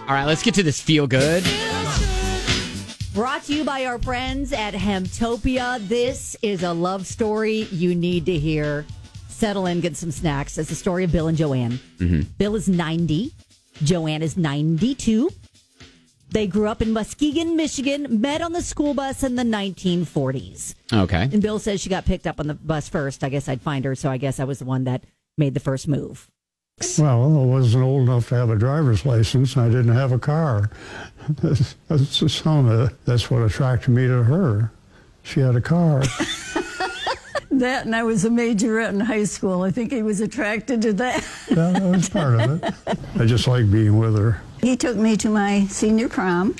All right, let's get to this feel good. Brought to you by our friends at Hemtopia. This is a love story you need to hear. Settle in, get some snacks. It's the story of Bill and Joanne. Mm-hmm. Bill is 90, Joanne is 92. They grew up in Muskegon, Michigan, met on the school bus in the 1940s. Okay. And Bill says she got picked up on the bus first. I guess I'd find her, so I guess I was the one that made the first move. Well, I wasn't old enough to have a driver's license. and I didn't have a car. That's, that's, some of it. that's what attracted me to her. She had a car. That and I was a majorette in high school. I think he was attracted to that. Yeah, that was part of it. I just like being with her. He took me to my senior prom,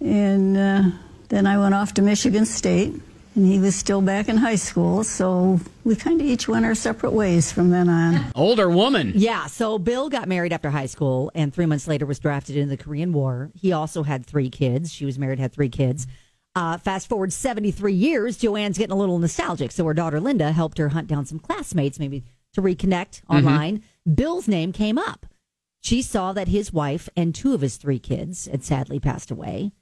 and uh, then I went off to Michigan State, and he was still back in high school. So we kind of each went our separate ways from then on. Older woman. Yeah, so Bill got married after high school and three months later was drafted into the Korean War. He also had three kids. She was married, had three kids. Uh, fast forward 73 years, Joanne's getting a little nostalgic. So her daughter Linda helped her hunt down some classmates, maybe to reconnect online. Bill's name came up. She saw that his wife and two of his three kids had sadly passed away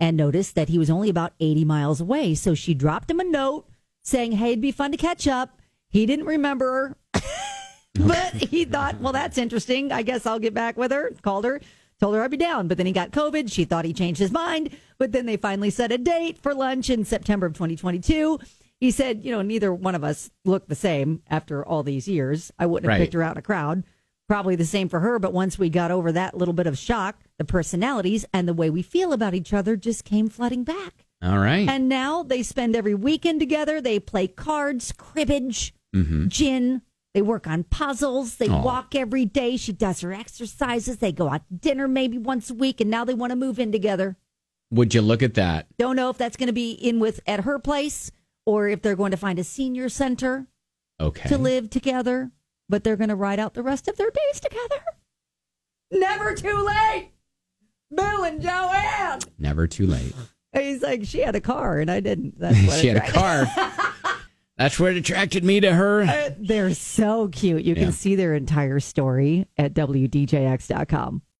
and noticed that he was only about 80 miles away. So she dropped him a note saying, Hey, it'd be fun to catch up. He didn't remember her. but he thought, well, that's interesting. I guess I'll get back with her. Called her, told her I'd be down. But then he got COVID. She thought he changed his mind. But then they finally set a date for lunch in September of 2022. He said, you know, neither one of us look the same after all these years. I wouldn't have Right. picked her out in a crowd. Probably the same for her. But once we got over that little bit of shock, the personalities and the way we feel about each other just came flooding back. All right. And now they spend every weekend together. They play cards, cribbage, mm-hmm. gin. They work on puzzles. They Aw. walk every day. She does her exercises. They go out to dinner maybe once a week. And now they want to move in together. Would you look at that? Don't know if that's going to be in with at her place or if they're going to find a senior center Okay. to live together. But they're going to ride out the rest of their days together. Never too late. Joanne. Never too late. He's like, she had a car and I didn't. That's what she had a car. That's what attracted me to her. Uh, they're so cute. You can see their entire story at WDJX.com.